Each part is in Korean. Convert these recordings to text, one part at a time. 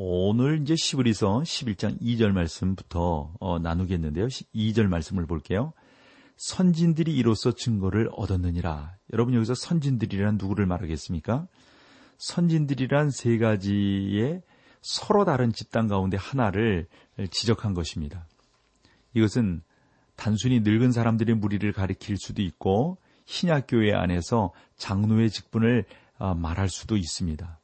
오늘 이제 시브리서 11장 2절 말씀부터 어, 나누겠는데요. 2절 말씀을 볼게요. 선진들이 이로써 증거를 얻었느니라. 여러분 여기서 선진들이란 누구를 말하겠습니까? 선진들이란 세 가지의 서로 다른 집단 가운데 하나를 지적한 것입니다. 이것은 단순히 늙은 사람들의 무리를 가리킬 수도 있고 신약교회 안에서 장로의 직분을 어, 말할 수도 있습니다.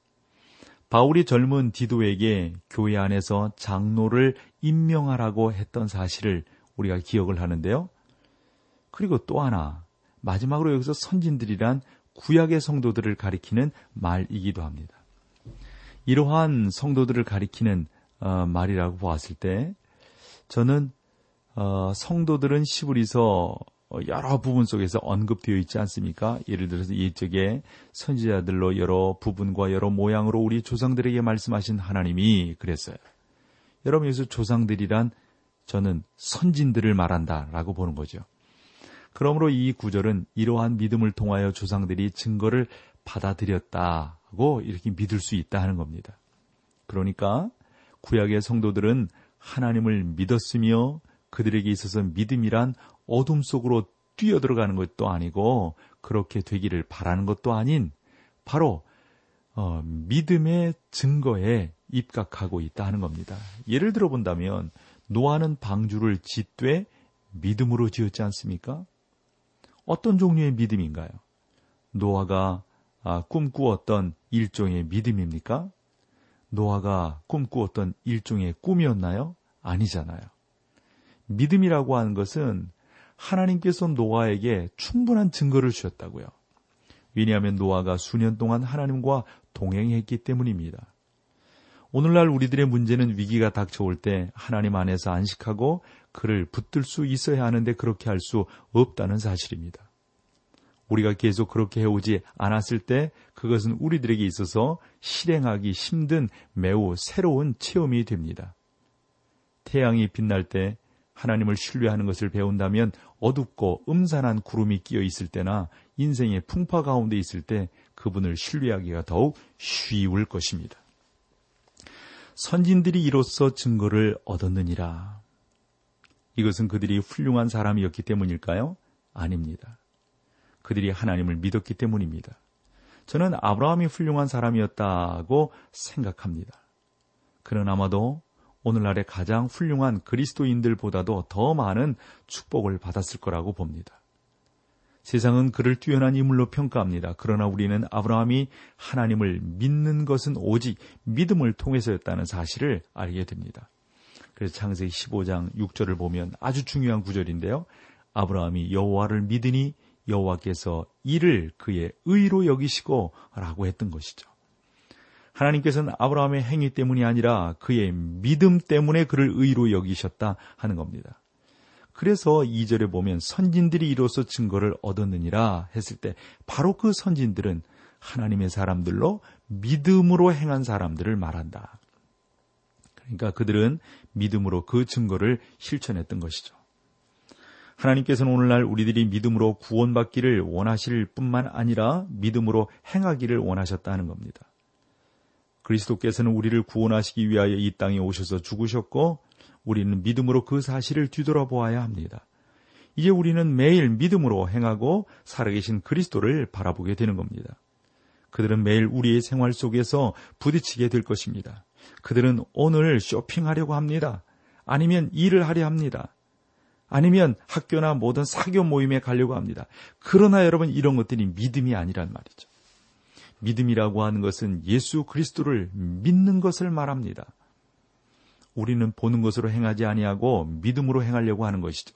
바울이 젊은 디도에게 교회 안에서 장로를 임명하라고 했던 사실을 우리가 기억을 하는데요. 그리고 또 하나, 마지막으로 여기서 선진들이란 구약의 성도들을 가리키는 말이기도 합니다. 이러한 성도들을 가리키는 어, 말이라고 보았을 때 저는 어, 성도들은 시브리서 어, 여러 부분 속에서 언급되어 있지 않습니까? 예를 들어서 이쪽에 선지자들로 여러 부분과 여러 모양으로 우리 조상들에게 말씀하신 하나님이 그랬어요. 여러분 여기서 조상들이란 저는 선진들을 말한다라고 보는 거죠. 그러므로 이 구절은 이러한 믿음을 통하여 조상들이 증거를 받아들였다고 이렇게 믿을 수 있다 하는 겁니다. 그러니까 구약의 성도들은 하나님을 믿었으며 그들에게 있어서 믿음이란 어둠 속으로 뛰어들어가는 것도 아니고 그렇게 되기를 바라는 것도 아닌 바로 어, 믿음의 증거에 입각하고 있다 하는 겁니다. 예를 들어 본다면 노아는 방주를 짓되 믿음으로 지었지 않습니까? 어떤 종류의 믿음인가요? 노아가 아, 꿈꾸었던 일종의 믿음입니까? 노아가 꿈꾸었던 일종의 꿈이었나요? 아니잖아요. 믿음이라고 하는 것은 하나님께서 노아에게 충분한 증거를 주셨다고요. 왜냐하면 노아가 수년 동안 하나님과 동행했기 때문입니다. 오늘날 우리들의 문제는 위기가 닥쳐올 때 하나님 안에서 안식하고 그를 붙들 수 있어야 하는데 그렇게 할 수 없다는 사실입니다. 우리가 계속 그렇게 해오지 않았을 때 그것은 우리들에게 있어서 실행하기 힘든 매우 새로운 체험이 됩니다. 태양이 빛날 때 하나님을 신뢰하는 것을 배운다면 어둡고 음산한 구름이 끼어 있을 때나 인생의 풍파 가운데 있을 때 그분을 신뢰하기가 더욱 쉬울 것입니다. 선진들이 이로써 증거를 얻었느니라. 이것은 그들이 훌륭한 사람이었기 때문일까요? 아닙니다. 그들이 하나님을 믿었기 때문입니다. 저는 아브라함이 훌륭한 사람이었다고 생각합니다. 그는 아마도 오늘날의 가장 훌륭한 그리스도인들보다도 더 많은 축복을 받았을 거라고 봅니다. 세상은 그를 뛰어난 인물로 평가합니다. 그러나 우리는 아브라함이 하나님을 믿는 것은 오직 믿음을 통해서였다는 사실을 알게 됩니다. 그래서 창세기 15장 6절을 보면 아주 중요한 구절인데요. 아브라함이 여호와를 믿으니 여호와께서 이를 그의 의로 여기시고 라고 했던 것이죠. 하나님께서는 아브라함의 행위 때문이 아니라 그의 믿음 때문에 그를 의로 여기셨다 하는 겁니다. 그래서 2절에 보면 선진들이 이로써 증거를 얻었느니라 했을 때 바로 그 선진들은 하나님의 사람들로 믿음으로 행한 사람들을 말한다. 그러니까 그들은 믿음으로 그 증거를 실천했던 것이죠. 하나님께서는 오늘날 우리들이 믿음으로 구원받기를 원하실 뿐만 아니라 믿음으로 행하기를 원하셨다는 겁니다. 그리스도께서는 우리를 구원하시기 위하여 이 땅에 오셔서 죽으셨고 우리는 믿음으로 그 사실을 뒤돌아보아야 합니다. 이제 우리는 매일 믿음으로 행하고 살아계신 그리스도를 바라보게 되는 겁니다. 그들은 매일 우리의 생활 속에서 부딪히게 될 것입니다. 그들은 오늘 쇼핑하려고 합니다. 아니면 일을 하려 합니다. 아니면 학교나 모든 사교 모임에 가려고 합니다. 그러나 여러분 이런 것들이 믿음이 아니란 말이죠. 믿음이라고 하는 것은 예수 그리스도를 믿는 것을 말합니다. 우리는 보는 것으로 행하지 아니하고 믿음으로 행하려고 하는 것이죠.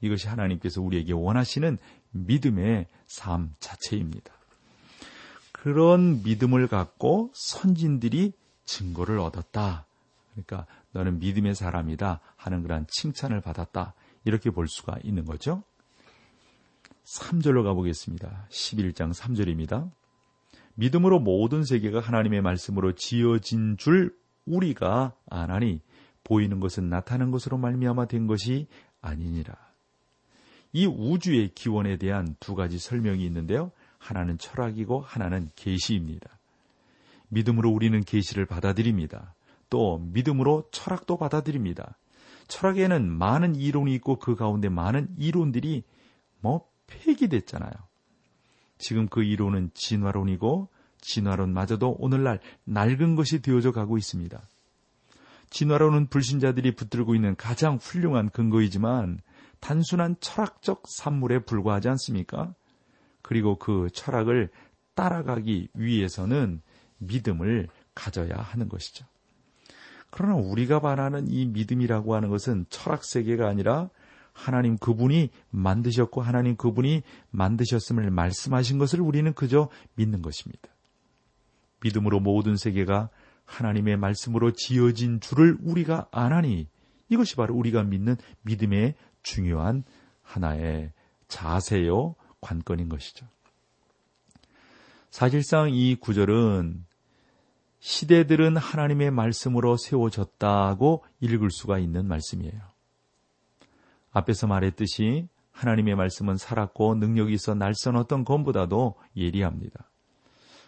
이것이 하나님께서 우리에게 원하시는 믿음의 삶 자체입니다. 그런 믿음을 갖고 선진들이 증거를 얻었다. 그러니까 너는 믿음의 사람이다 하는 그런 칭찬을 받았다. 이렇게 볼 수가 있는 거죠. 3절로 가보겠습니다. 11장 3절입니다. 믿음으로 모든 세계가 하나님의 말씀으로 지어진 줄 우리가 아나니 보이는 것은 나타난 것으로 말미암아 된 것이 아니니라. 이 우주의 기원에 대한 두 가지 설명이 있는데요. 하나는 철학이고 하나는 계시입니다. 믿음으로 우리는 계시를 받아들입니다. 또 믿음으로 철학도 받아들입니다. 철학에는 많은 이론이 있고 그 가운데 많은 이론들이 뭐 폐기됐잖아요. 지금 그 이론은 진화론이고 진화론마저도 오늘날 낡은 것이 되어져 가고 있습니다. 진화론은 불신자들이 붙들고 있는 가장 훌륭한 근거이지만 단순한 철학적 산물에 불과하지 않습니까? 그리고 그 철학을 따라가기 위해서는 믿음을 가져야 하는 것이죠. 그러나 우리가 바라는 이 믿음이라고 하는 것은 철학 세계가 아니라 하나님 그분이 만드셨고 하나님 그분이 만드셨음을 말씀하신 것을 우리는 그저 믿는 것입니다. 믿음으로 모든 세계가 하나님의 말씀으로 지어진 줄을 우리가 아나니 이것이 바로 우리가 믿는 믿음의 중요한 하나의 자세요 관건인 것이죠. 사실상 이 구절은 시대들은 하나님의 말씀으로 세워졌다고 읽을 수가 있는 말씀이에요. 앞에서 말했듯이 하나님의 말씀은 살았고 능력이 있어 날선 어떤 검보다도 예리합니다.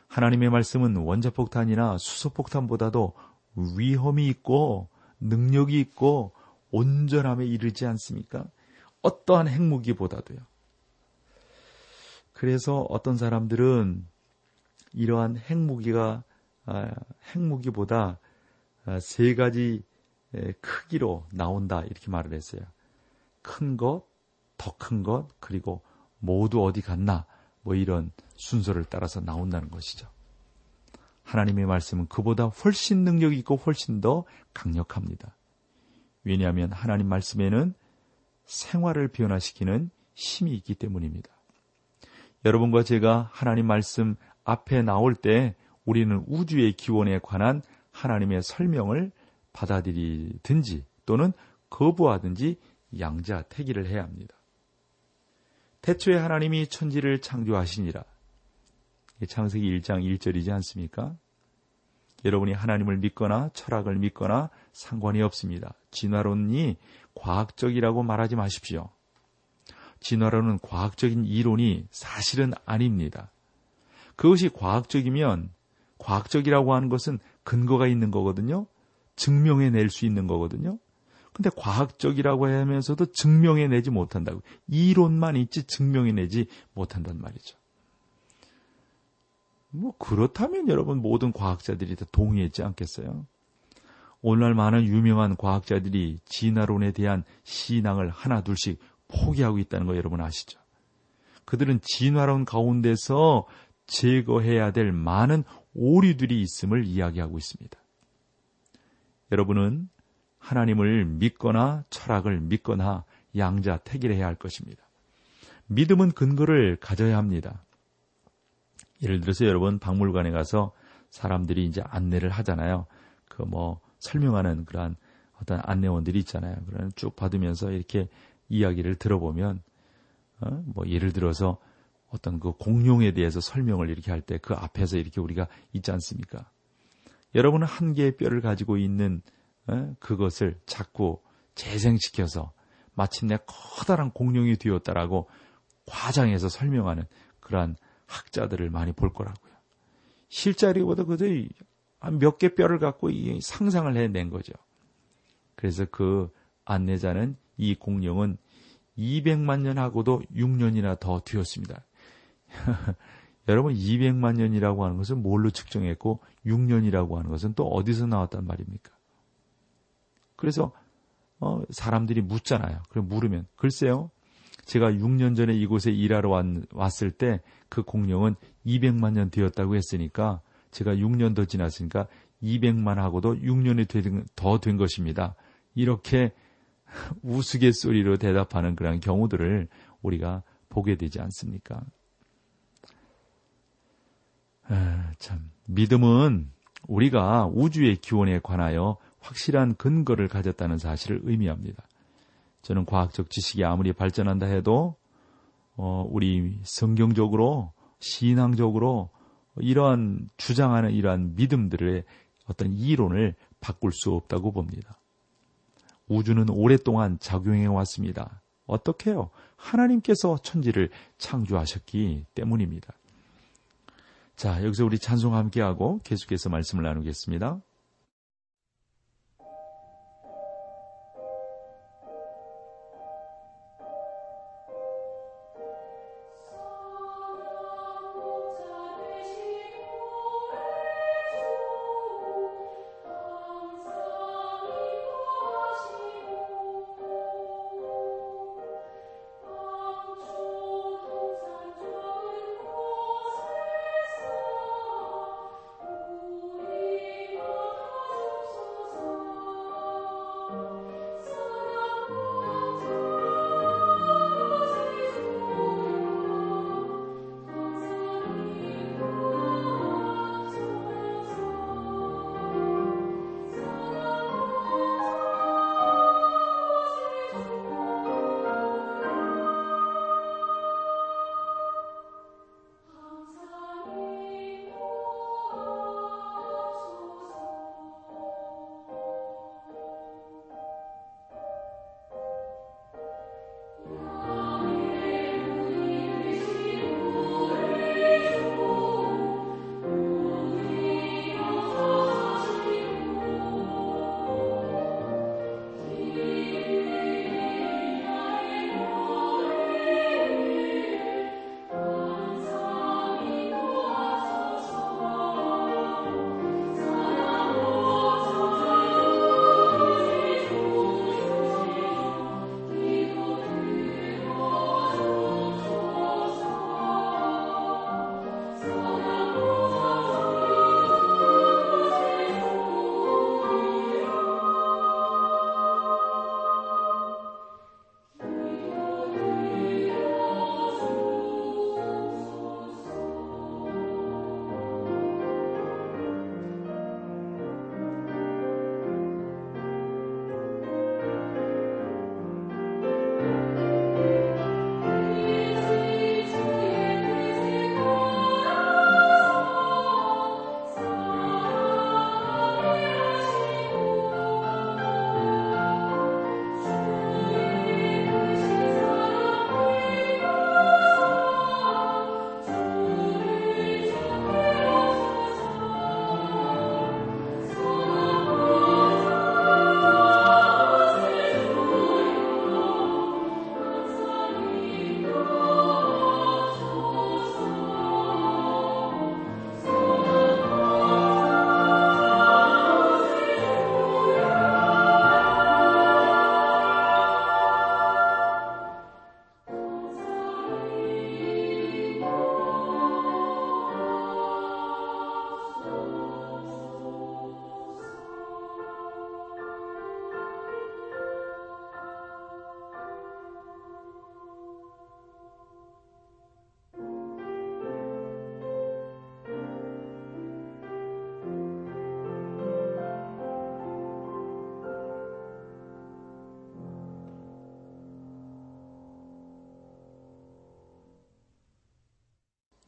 하나님의 말씀은 원자폭탄이나 수소폭탄보다도 위험이 있고 능력이 있고 온전함에 이르지 않습니까? 어떠한 핵무기보다도요. 그래서 어떤 사람들은 이러한 핵무기가 아, 핵무기보다 아, 세 가지 크기로 나온다 이렇게 말을 했어요. 큰 것, 더 큰 것, 그리고 모두 어디 갔나 뭐 이런 순서를 따라서 나온다는 것이죠. 하나님의 말씀은 그보다 훨씬 능력 있고 훨씬 더 강력합니다. 왜냐하면 하나님 말씀에는 생활을 변화시키는 힘이 있기 때문입니다. 여러분과 제가 하나님 말씀 앞에 나올 때 우리는 우주의 기원에 관한 하나님의 설명을 받아들이든지 또는 거부하든지 양자택일을 해야 합니다. 태초에 하나님이 천지를 창조하시니라. 창세기 1장 1절이지 않습니까? 여러분이 하나님을 믿거나 철학을 믿거나 상관이 없습니다. 진화론이 과학적이라고 말하지 마십시오. 진화론은 과학적인 이론이 사실은 아닙니다. 그것이 과학적이면 과학적이라고 하는 것은 근거가 있는 거거든요. 증명해 낼 수 있는 거거든요. 근데 과학적이라고 하면서도 증명해 내지 못한다고. 이론만 있지 증명해 내지 못한단 말이죠. 뭐 그렇다면 여러분 모든 과학자들이 다 동의했지 않겠어요? 오늘날 많은 유명한 과학자들이 진화론에 대한 신앙을 하나 둘씩 포기하고 있다는 거 여러분 아시죠? 그들은 진화론 가운데서 제거해야 될 많은 오류들이 있음을 이야기하고 있습니다. 여러분은 하나님을 믿거나 철학을 믿거나 양자 택일해야 할 것입니다. 믿음은 근거를 가져야 합니다. 예를 들어서 여러분 박물관에 가서 사람들이 이제 안내를 하잖아요. 그 뭐 설명하는 그러한 어떤 안내원들이 있잖아요. 그런 쭉 받으면서 이렇게 이야기를 들어보면 어? 뭐 예를 들어서 어떤 그 공룡에 대해서 설명을 이렇게 할 때 그 앞에서 이렇게 우리가 있지 않습니까? 여러분은 한 개의 뼈를 가지고 있는 어? 그것을 자꾸 재생시켜서 마침내 커다란 공룡이 되었다라고 과장해서 설명하는 그러한 학자들을 많이 볼 거라고요. 실자리보다 그들이 몇 개 뼈를 갖고 상상을 해낸 거죠. 그래서 그 안내자는 이 공룡은 200만 년하고도 6년이나 더 뒤었습니다. 여러분 200만 년이라고 하는 것은 뭘로 측정했고 6년이라고 하는 것은 또 어디서 나왔단 말입니까? 그래서 어, 사람들이 묻잖아요. 그럼 물으면 글쎄요. 제가 6년 전에 이곳에 일하러 왔, 을 때 그 공룡은 200만 년 되었다고 했으니까 제가 6년 더 지났으니까 200만 하고도 6년이 더 된 것입니다. 이렇게 우스갯소리로 대답하는 그런 경우들을 우리가 보게 되지 않습니까? 아, 참 믿음은 우리가 우주의 기원에 관하여 확실한 근거를 가졌다는 사실을 의미합니다. 저는 과학적 지식이 아무리 발전한다 해도 어, 우리 성경적으로 신앙적으로 이러한 주장하는 이러한 믿음들의 어떤 이론을 바꿀 수 없다고 봅니다. 우주는 오랫동안 작용해 왔습니다. 어떻게요? 하나님께서 천지를 창조하셨기 때문입니다. 자, 여기서 우리 찬송 함께하고 계속해서 말씀을 나누겠습니다.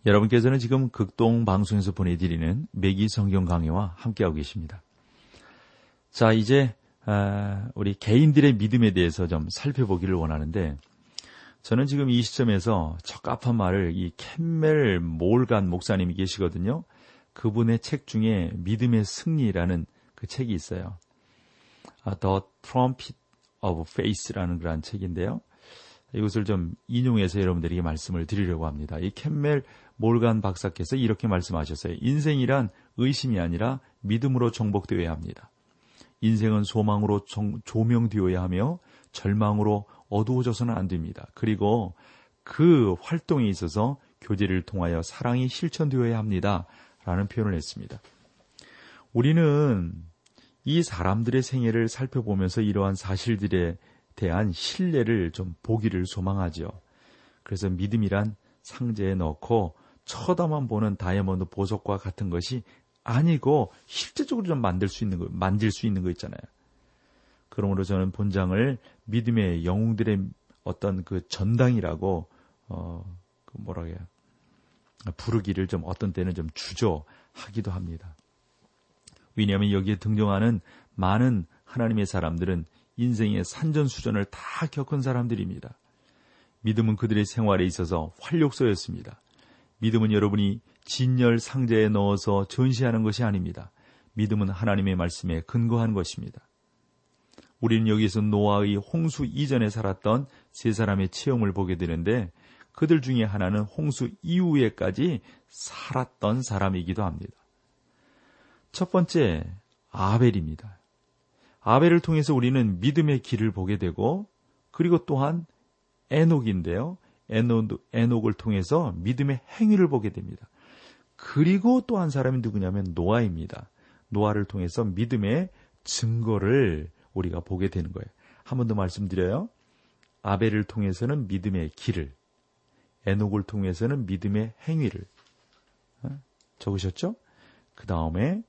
여러분께서는 지금 극동 방송에서 보내드리는 매기 성경 강의와 함께하고 계십니다. 자, 이제 아, 우리 개인들의 믿음에 대해서 좀 살펴보기를 원하는데 저는 지금 이 시점에서 적합한 말을 이 캠멜 몰간 목사님이 계시거든요. 그분의 책 중에 믿음의 승리라는 그 책이 있어요. 아, The Trumpet of Faith라는 그런 책인데요. 이것을 좀 인용해서 여러분들에게 말씀을 드리려고 합니다. 이 캠멜 몰간 박사께서 이렇게 말씀하셨어요. 인생이란 의심이 아니라 믿음으로 정복되어야 합니다. 인생은 소망으로 조명되어야 하며 절망으로 어두워져서는 안 됩니다. 그리고 그 활동에 있어서 교제를 통하여 사랑이 실천되어야 합니다. 라는 표현을 했습니다. 우리는 이 사람들의 생애를 살펴보면서 이러한 사실들에 대한 신뢰를 좀 보기를 소망하죠. 그래서 믿음이란 상자에 넣고 쳐다만 보는 다이아몬드 보석과 같은 것이 아니고 실제적으로 좀 만들 수 있는 거, 만질 수 있는 거 있잖아요. 그러므로 저는 본장을 믿음의 영웅들의 어떤 그 전당이라고 어, 그 뭐라 해야 부르기를 좀 어떤 때는 좀 주저하기도 합니다. 왜냐하면 여기에 등장하는 많은 하나님의 사람들은 인생의 산전수전을 다 겪은 사람들입니다. 믿음은 그들의 생활에 있어서 활력소였습니다. 믿음은 여러분이 진열 상자에 넣어서 전시하는 것이 아닙니다. 믿음은 하나님의 말씀에 근거한 것입니다. 우리는 여기서 노아의 홍수 이전에 살았던 세 사람의 체험을 보게 되는데 그들 중에 하나는 홍수 이후에까지 살았던 사람이기도 합니다. 첫 번째, 아벨입니다. 아벨을 통해서 우리는 믿음의 길을 보게 되고 그리고 또한 에녹인데요. 에녹, 에녹을 통해서 믿음의 행위를 보게 됩니다. 그리고 또 한 사람이 누구냐면 노아입니다. 노아를 통해서 믿음의 증거를 우리가 보게 되는 거예요. 한 번 더 말씀드려요. 아벨을 통해서는 믿음의 길을, 에녹을 통해서는 믿음의 행위를 어? 적으셨죠? 그 다음에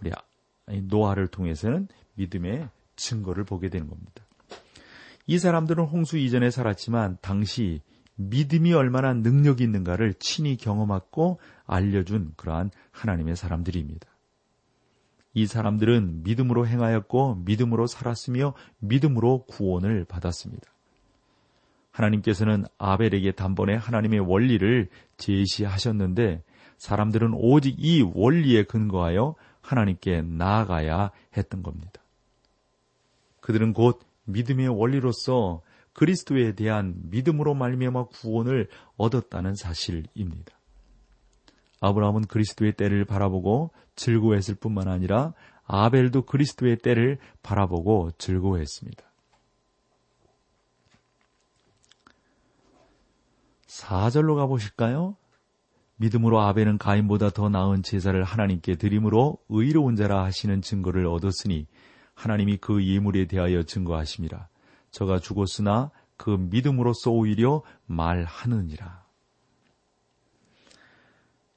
우리 노아를 통해서는 믿음의 증거를 보게 되는 겁니다. 이 사람들은 홍수 이전에 살았지만 당시 믿음이 얼마나 능력이 있는가를 친히 경험하고 알려준 그러한 하나님의 사람들입니다. 이 사람들은 믿음으로 행하였고 믿음으로 살았으며 믿음으로 구원을 받았습니다. 하나님께서는 아벨에게 단번에 하나님의 원리를 제시하셨는데 사람들은 오직 이 원리에 근거하여 하나님께 나아가야 했던 겁니다. 그들은 곧 믿음의 원리로서 그리스도에 대한 믿음으로 말미암아 구원을 얻었다는 사실입니다. 아브라함은 그리스도의 때를 바라보고 즐거워했을 뿐만 아니라 아벨도 그리스도의 때를 바라보고 즐거워했습니다. 4절로 가보실까요? 믿음으로 아벨은 가인보다 더 나은 제사를 하나님께 드림으로 의로운 자라 하시는 증거를 얻었으니 하나님이 그 예물에 대하여 증거하심이라. 저가 죽었으나 그 믿음으로써 오히려 말하느니라.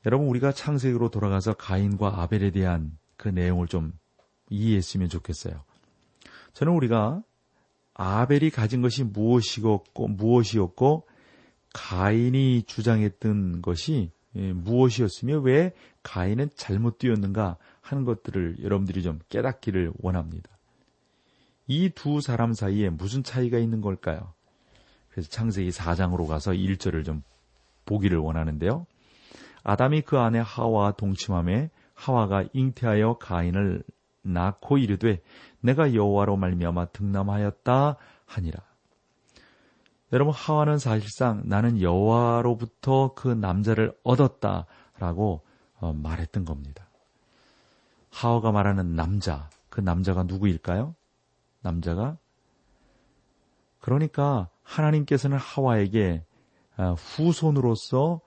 여러분 우리가 창세기로 돌아가서 가인과 아벨에 대한 그 내용을 좀 이해했으면 좋겠어요. 저는 우리가 아벨이 가진 것이 무엇이었고 무엇이었고 가인이 주장했던 것이 예, 무엇이었으며 왜 가인은 잘못 되었는가 하는 것들을 여러분들이 좀 깨닫기를 원합니다. 이 두 사람 사이에 무슨 차이가 있는 걸까요? 그래서 창세기 4장으로 가서 1절을 좀 보기를 원하는데요. 아담이 그 안에 하와와 동침함에 하와가 잉태하여 가인을 낳고 이르되 내가 여호와로 말미암아 등남하였다 하니라. 여러분 하와는 사실상 나는 여호와로부터 그 남자를 얻었다라고 어, 말했던 겁니다. 하와가 말하는 남자, 그 남자가 누구일까요? 남자가 그러니까 하나님께서는 하와에게 어, 후손으로서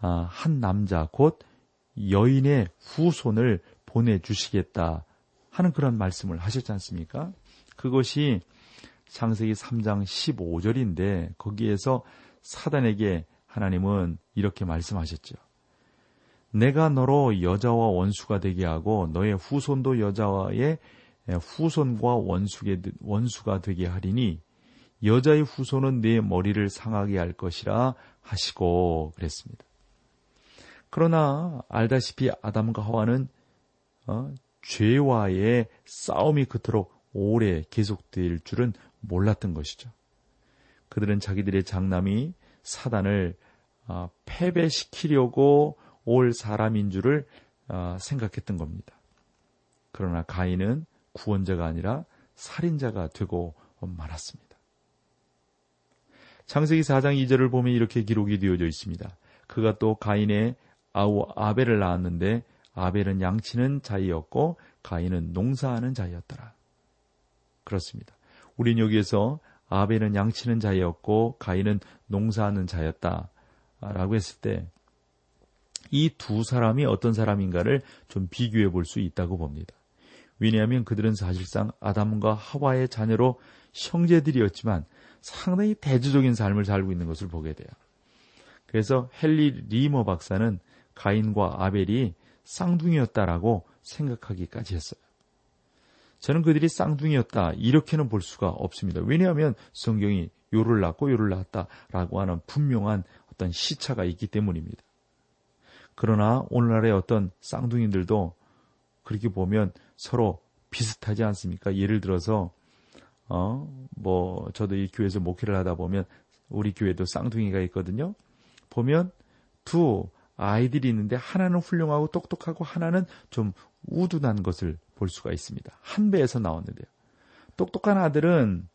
어, 한 남자 곧 여인의 후손을 보내주시겠다 하는 그런 말씀을 하셨지 않습니까? 그것이 창세기 3장 15절인데 거기에서 사단에게 하나님은 이렇게 말씀하셨죠. 내가 너로 여자와 원수가 되게 하고 너의 후손도 여자와의 후손과 원수게, 원수가 되게 하리니 여자의 후손은 내 머리를 상하게 할 것이라 하시고 그랬습니다. 그러나 알다시피 아담과 하와는 어, 죄와의 싸움이 그토록 오래 계속될 줄은 몰랐던 것이죠. 그들은 자기들의 장남이 사단을 어, 패배시키려고 올 사람인 줄을 어, 생각했던 겁니다. 그러나 가인은 구원자가 아니라 살인자가 되고 말았습니다. 창세기 4장 2절을 보면 이렇게 기록이 되어져 있습니다. 그가 또 가인의 아우 아벨을 낳았는데 아벨은 양치는 자이었고 가인은 농사하는 자이었더라. 그렇습니다. 우린 여기에서 아벨은 양치는 자였고 가인은 농사하는 자였다. 라고 했을 때 이 두 사람이 어떤 사람인가를 좀 비교해 볼 수 있다고 봅니다. 왜냐하면 그들은 사실상 아담과 하와의 자녀로 형제들이었지만 상당히 대조적인 삶을 살고 있는 것을 보게 돼요. 그래서 헨리 리머 박사는 가인과 아벨이 쌍둥이였다라고 생각하기까지 했어요. 저는 그들이 쌍둥이였다 이렇게는 볼 수가 없습니다. 왜냐하면 성경이 요를 낳고 요를 낳았다라고 하는 분명한 어떤 시차가 있기 때문입니다. 그러나 오늘날의 어떤 쌍둥이들도 그렇게 보면 서로 비슷하지 않습니까? 예를 들어서 어 뭐 저도 이 교회에서 목회를 하다 보면 우리 교회도 쌍둥이가 있거든요. 보면 두 아이들이 있는데 하나는 훌륭하고 똑똑하고 하나는 좀 우둔한 것을 볼 수가 있습니다. 한 배에서 나왔는데요. 똑똑한 아들은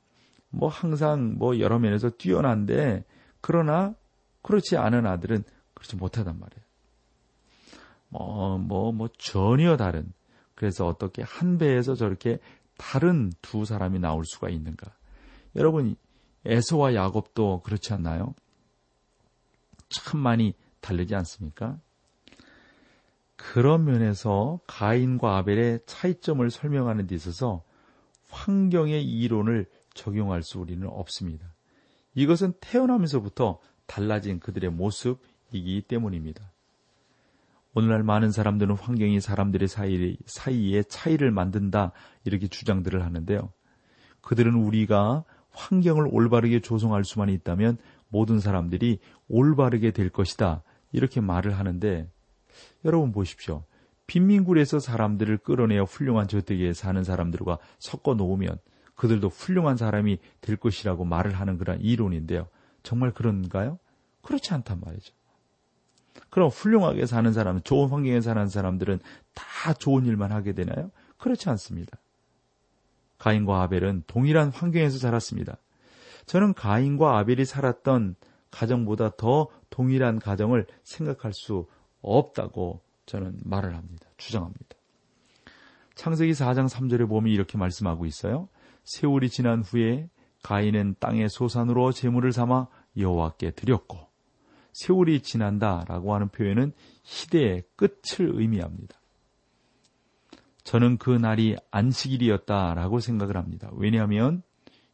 뭐 항상 뭐 여러 면에서 뛰어난데 그러나 그렇지 않은 아들은 그렇지 못하단 말이에요. 뭐, 뭐, 뭐 전혀 다른. 그래서 어떻게 한 배에서 저렇게 다른 두 사람이 나올 수가 있는가. 여러분, 에서와 야곱도 그렇지 않나요? 참 많이 다르지 않습니까? 그런 면에서 가인과 아벨의 차이점을 설명하는 데 있어서 환경의 이론을 적용할 수 우리는 없습니다. 이것은 태어나면서부터 달라진 그들의 모습이기 때문입니다. 오늘날 많은 사람들은 환경이 사람들의 사이, 사이에 차이를 만든다 이렇게 주장들을 하는데요. 그들은 우리가 환경을 올바르게 조성할 수만 있다면 모든 사람들이 올바르게 될 것이다 이렇게 말을 하는데 여러분 보십시오. 빈민굴에서 사람들을 끌어내어 훌륭한 저택에 사는 사람들과 섞어 놓으면 그들도 훌륭한 사람이 될 것이라고 말을 하는 그런 이론인데요. 정말 그런가요? 그렇지 않단 말이죠. 그럼 훌륭하게 사는 사람, 좋은 환경에 사는 사람들은 다 좋은 일만 하게 되나요? 그렇지 않습니다. 가인과 아벨은 동일한 환경에서 자랐습니다. 저는 가인과 아벨이 살았던 가정보다 더 동일한 가정을 생각할 수 없다고 저는 말을 합니다. 주장합니다. 창세기 4장 3절에 보면 이렇게 말씀하고 있어요. 세월이 지난 후에 가인은 땅의 소산으로 재물을 삼아 여호와께 드렸고 세월이 지난다라고 하는 표현은 시대의 끝을 의미합니다. 저는 그 날이 안식일이었다라고 생각을 합니다. 왜냐하면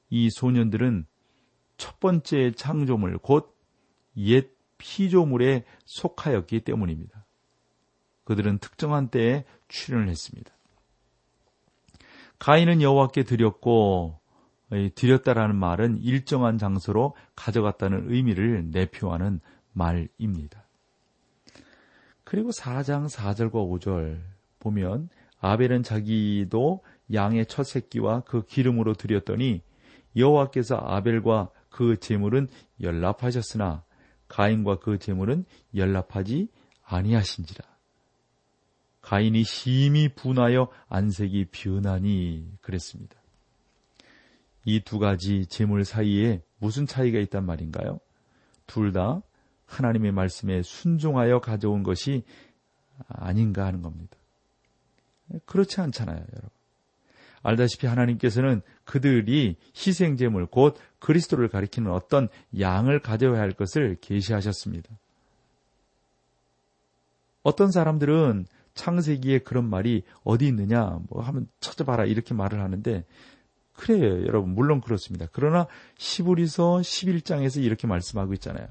이 소년들은 첫 번째 창조물 곧 옛 피조물에 속하였기 때문입니다. 그들은 특정한 때에 출현을 했습니다. 가인은 여호와께 드렸고 드렸다라는 말은 일정한 장소로 가져갔다는 의미를 내표하는 말입니다. 그리고 4장 4절과 5절 보면 아벨은 자기도 양의 첫 새끼와 그 기름으로 드렸더니 여호와께서 아벨과 그 제물은 연락하셨으나 가인과 그 제물은 연락하지 아니하신지라. 가인이 심히 분하여 안색이 변하니 그랬습니다. 이 두 가지 제물 사이에 무슨 차이가 있단 말인가요? 둘 다 하나님의 말씀에 순종하여 가져온 것이 아닌가 하는 겁니다. 그렇지 않잖아요, 여러분. 알다시피 하나님께서는 그들이 희생제물 곧 그리스도를 가리키는 어떤 양을 가져야 할 것을 계시하셨습니다. 어떤 사람들은 창세기에 그런 말이 어디 있느냐 뭐 하면 찾아봐라 이렇게 말을 하는데 그래요 여러분 물론 그렇습니다. 그러나 시브리서 11장에서 이렇게 말씀하고 있잖아요.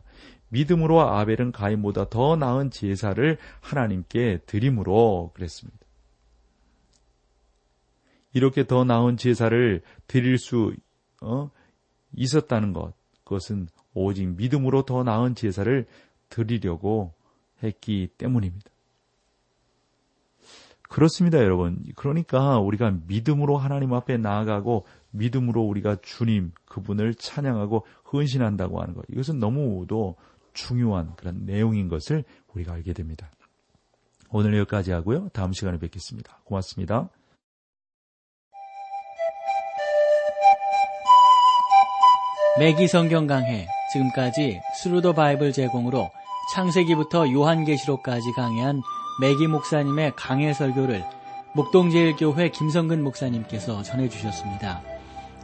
믿음으로 아벨은 가인보다 더 나은 제사를 하나님께 드림으로 그랬습니다. 이렇게 더 나은 제사를 드릴 수 어, 있었다는 것, 그것은 오직 믿음으로 더 나은 제사를 드리려고 했기 때문입니다. 그렇습니다, 여러분. 그러니까 우리가 믿음으로 하나님 앞에 나아가고 믿음으로 우리가 주님 그분을 찬양하고 헌신한다고 하는 것. 이것은 너무도 중요한 그런 내용인 것을 우리가 알게 됩니다. 오늘 여기까지 하고요. 다음 시간에 뵙겠습니다. 고맙습니다. 매기 성경 강해 지금까지 Thru the Bible 제공으로 창세기부터 요한계시록까지 강해한 매기 목사님의 강해 설교를 목동제일교회 김성근 목사님께서 전해주셨습니다.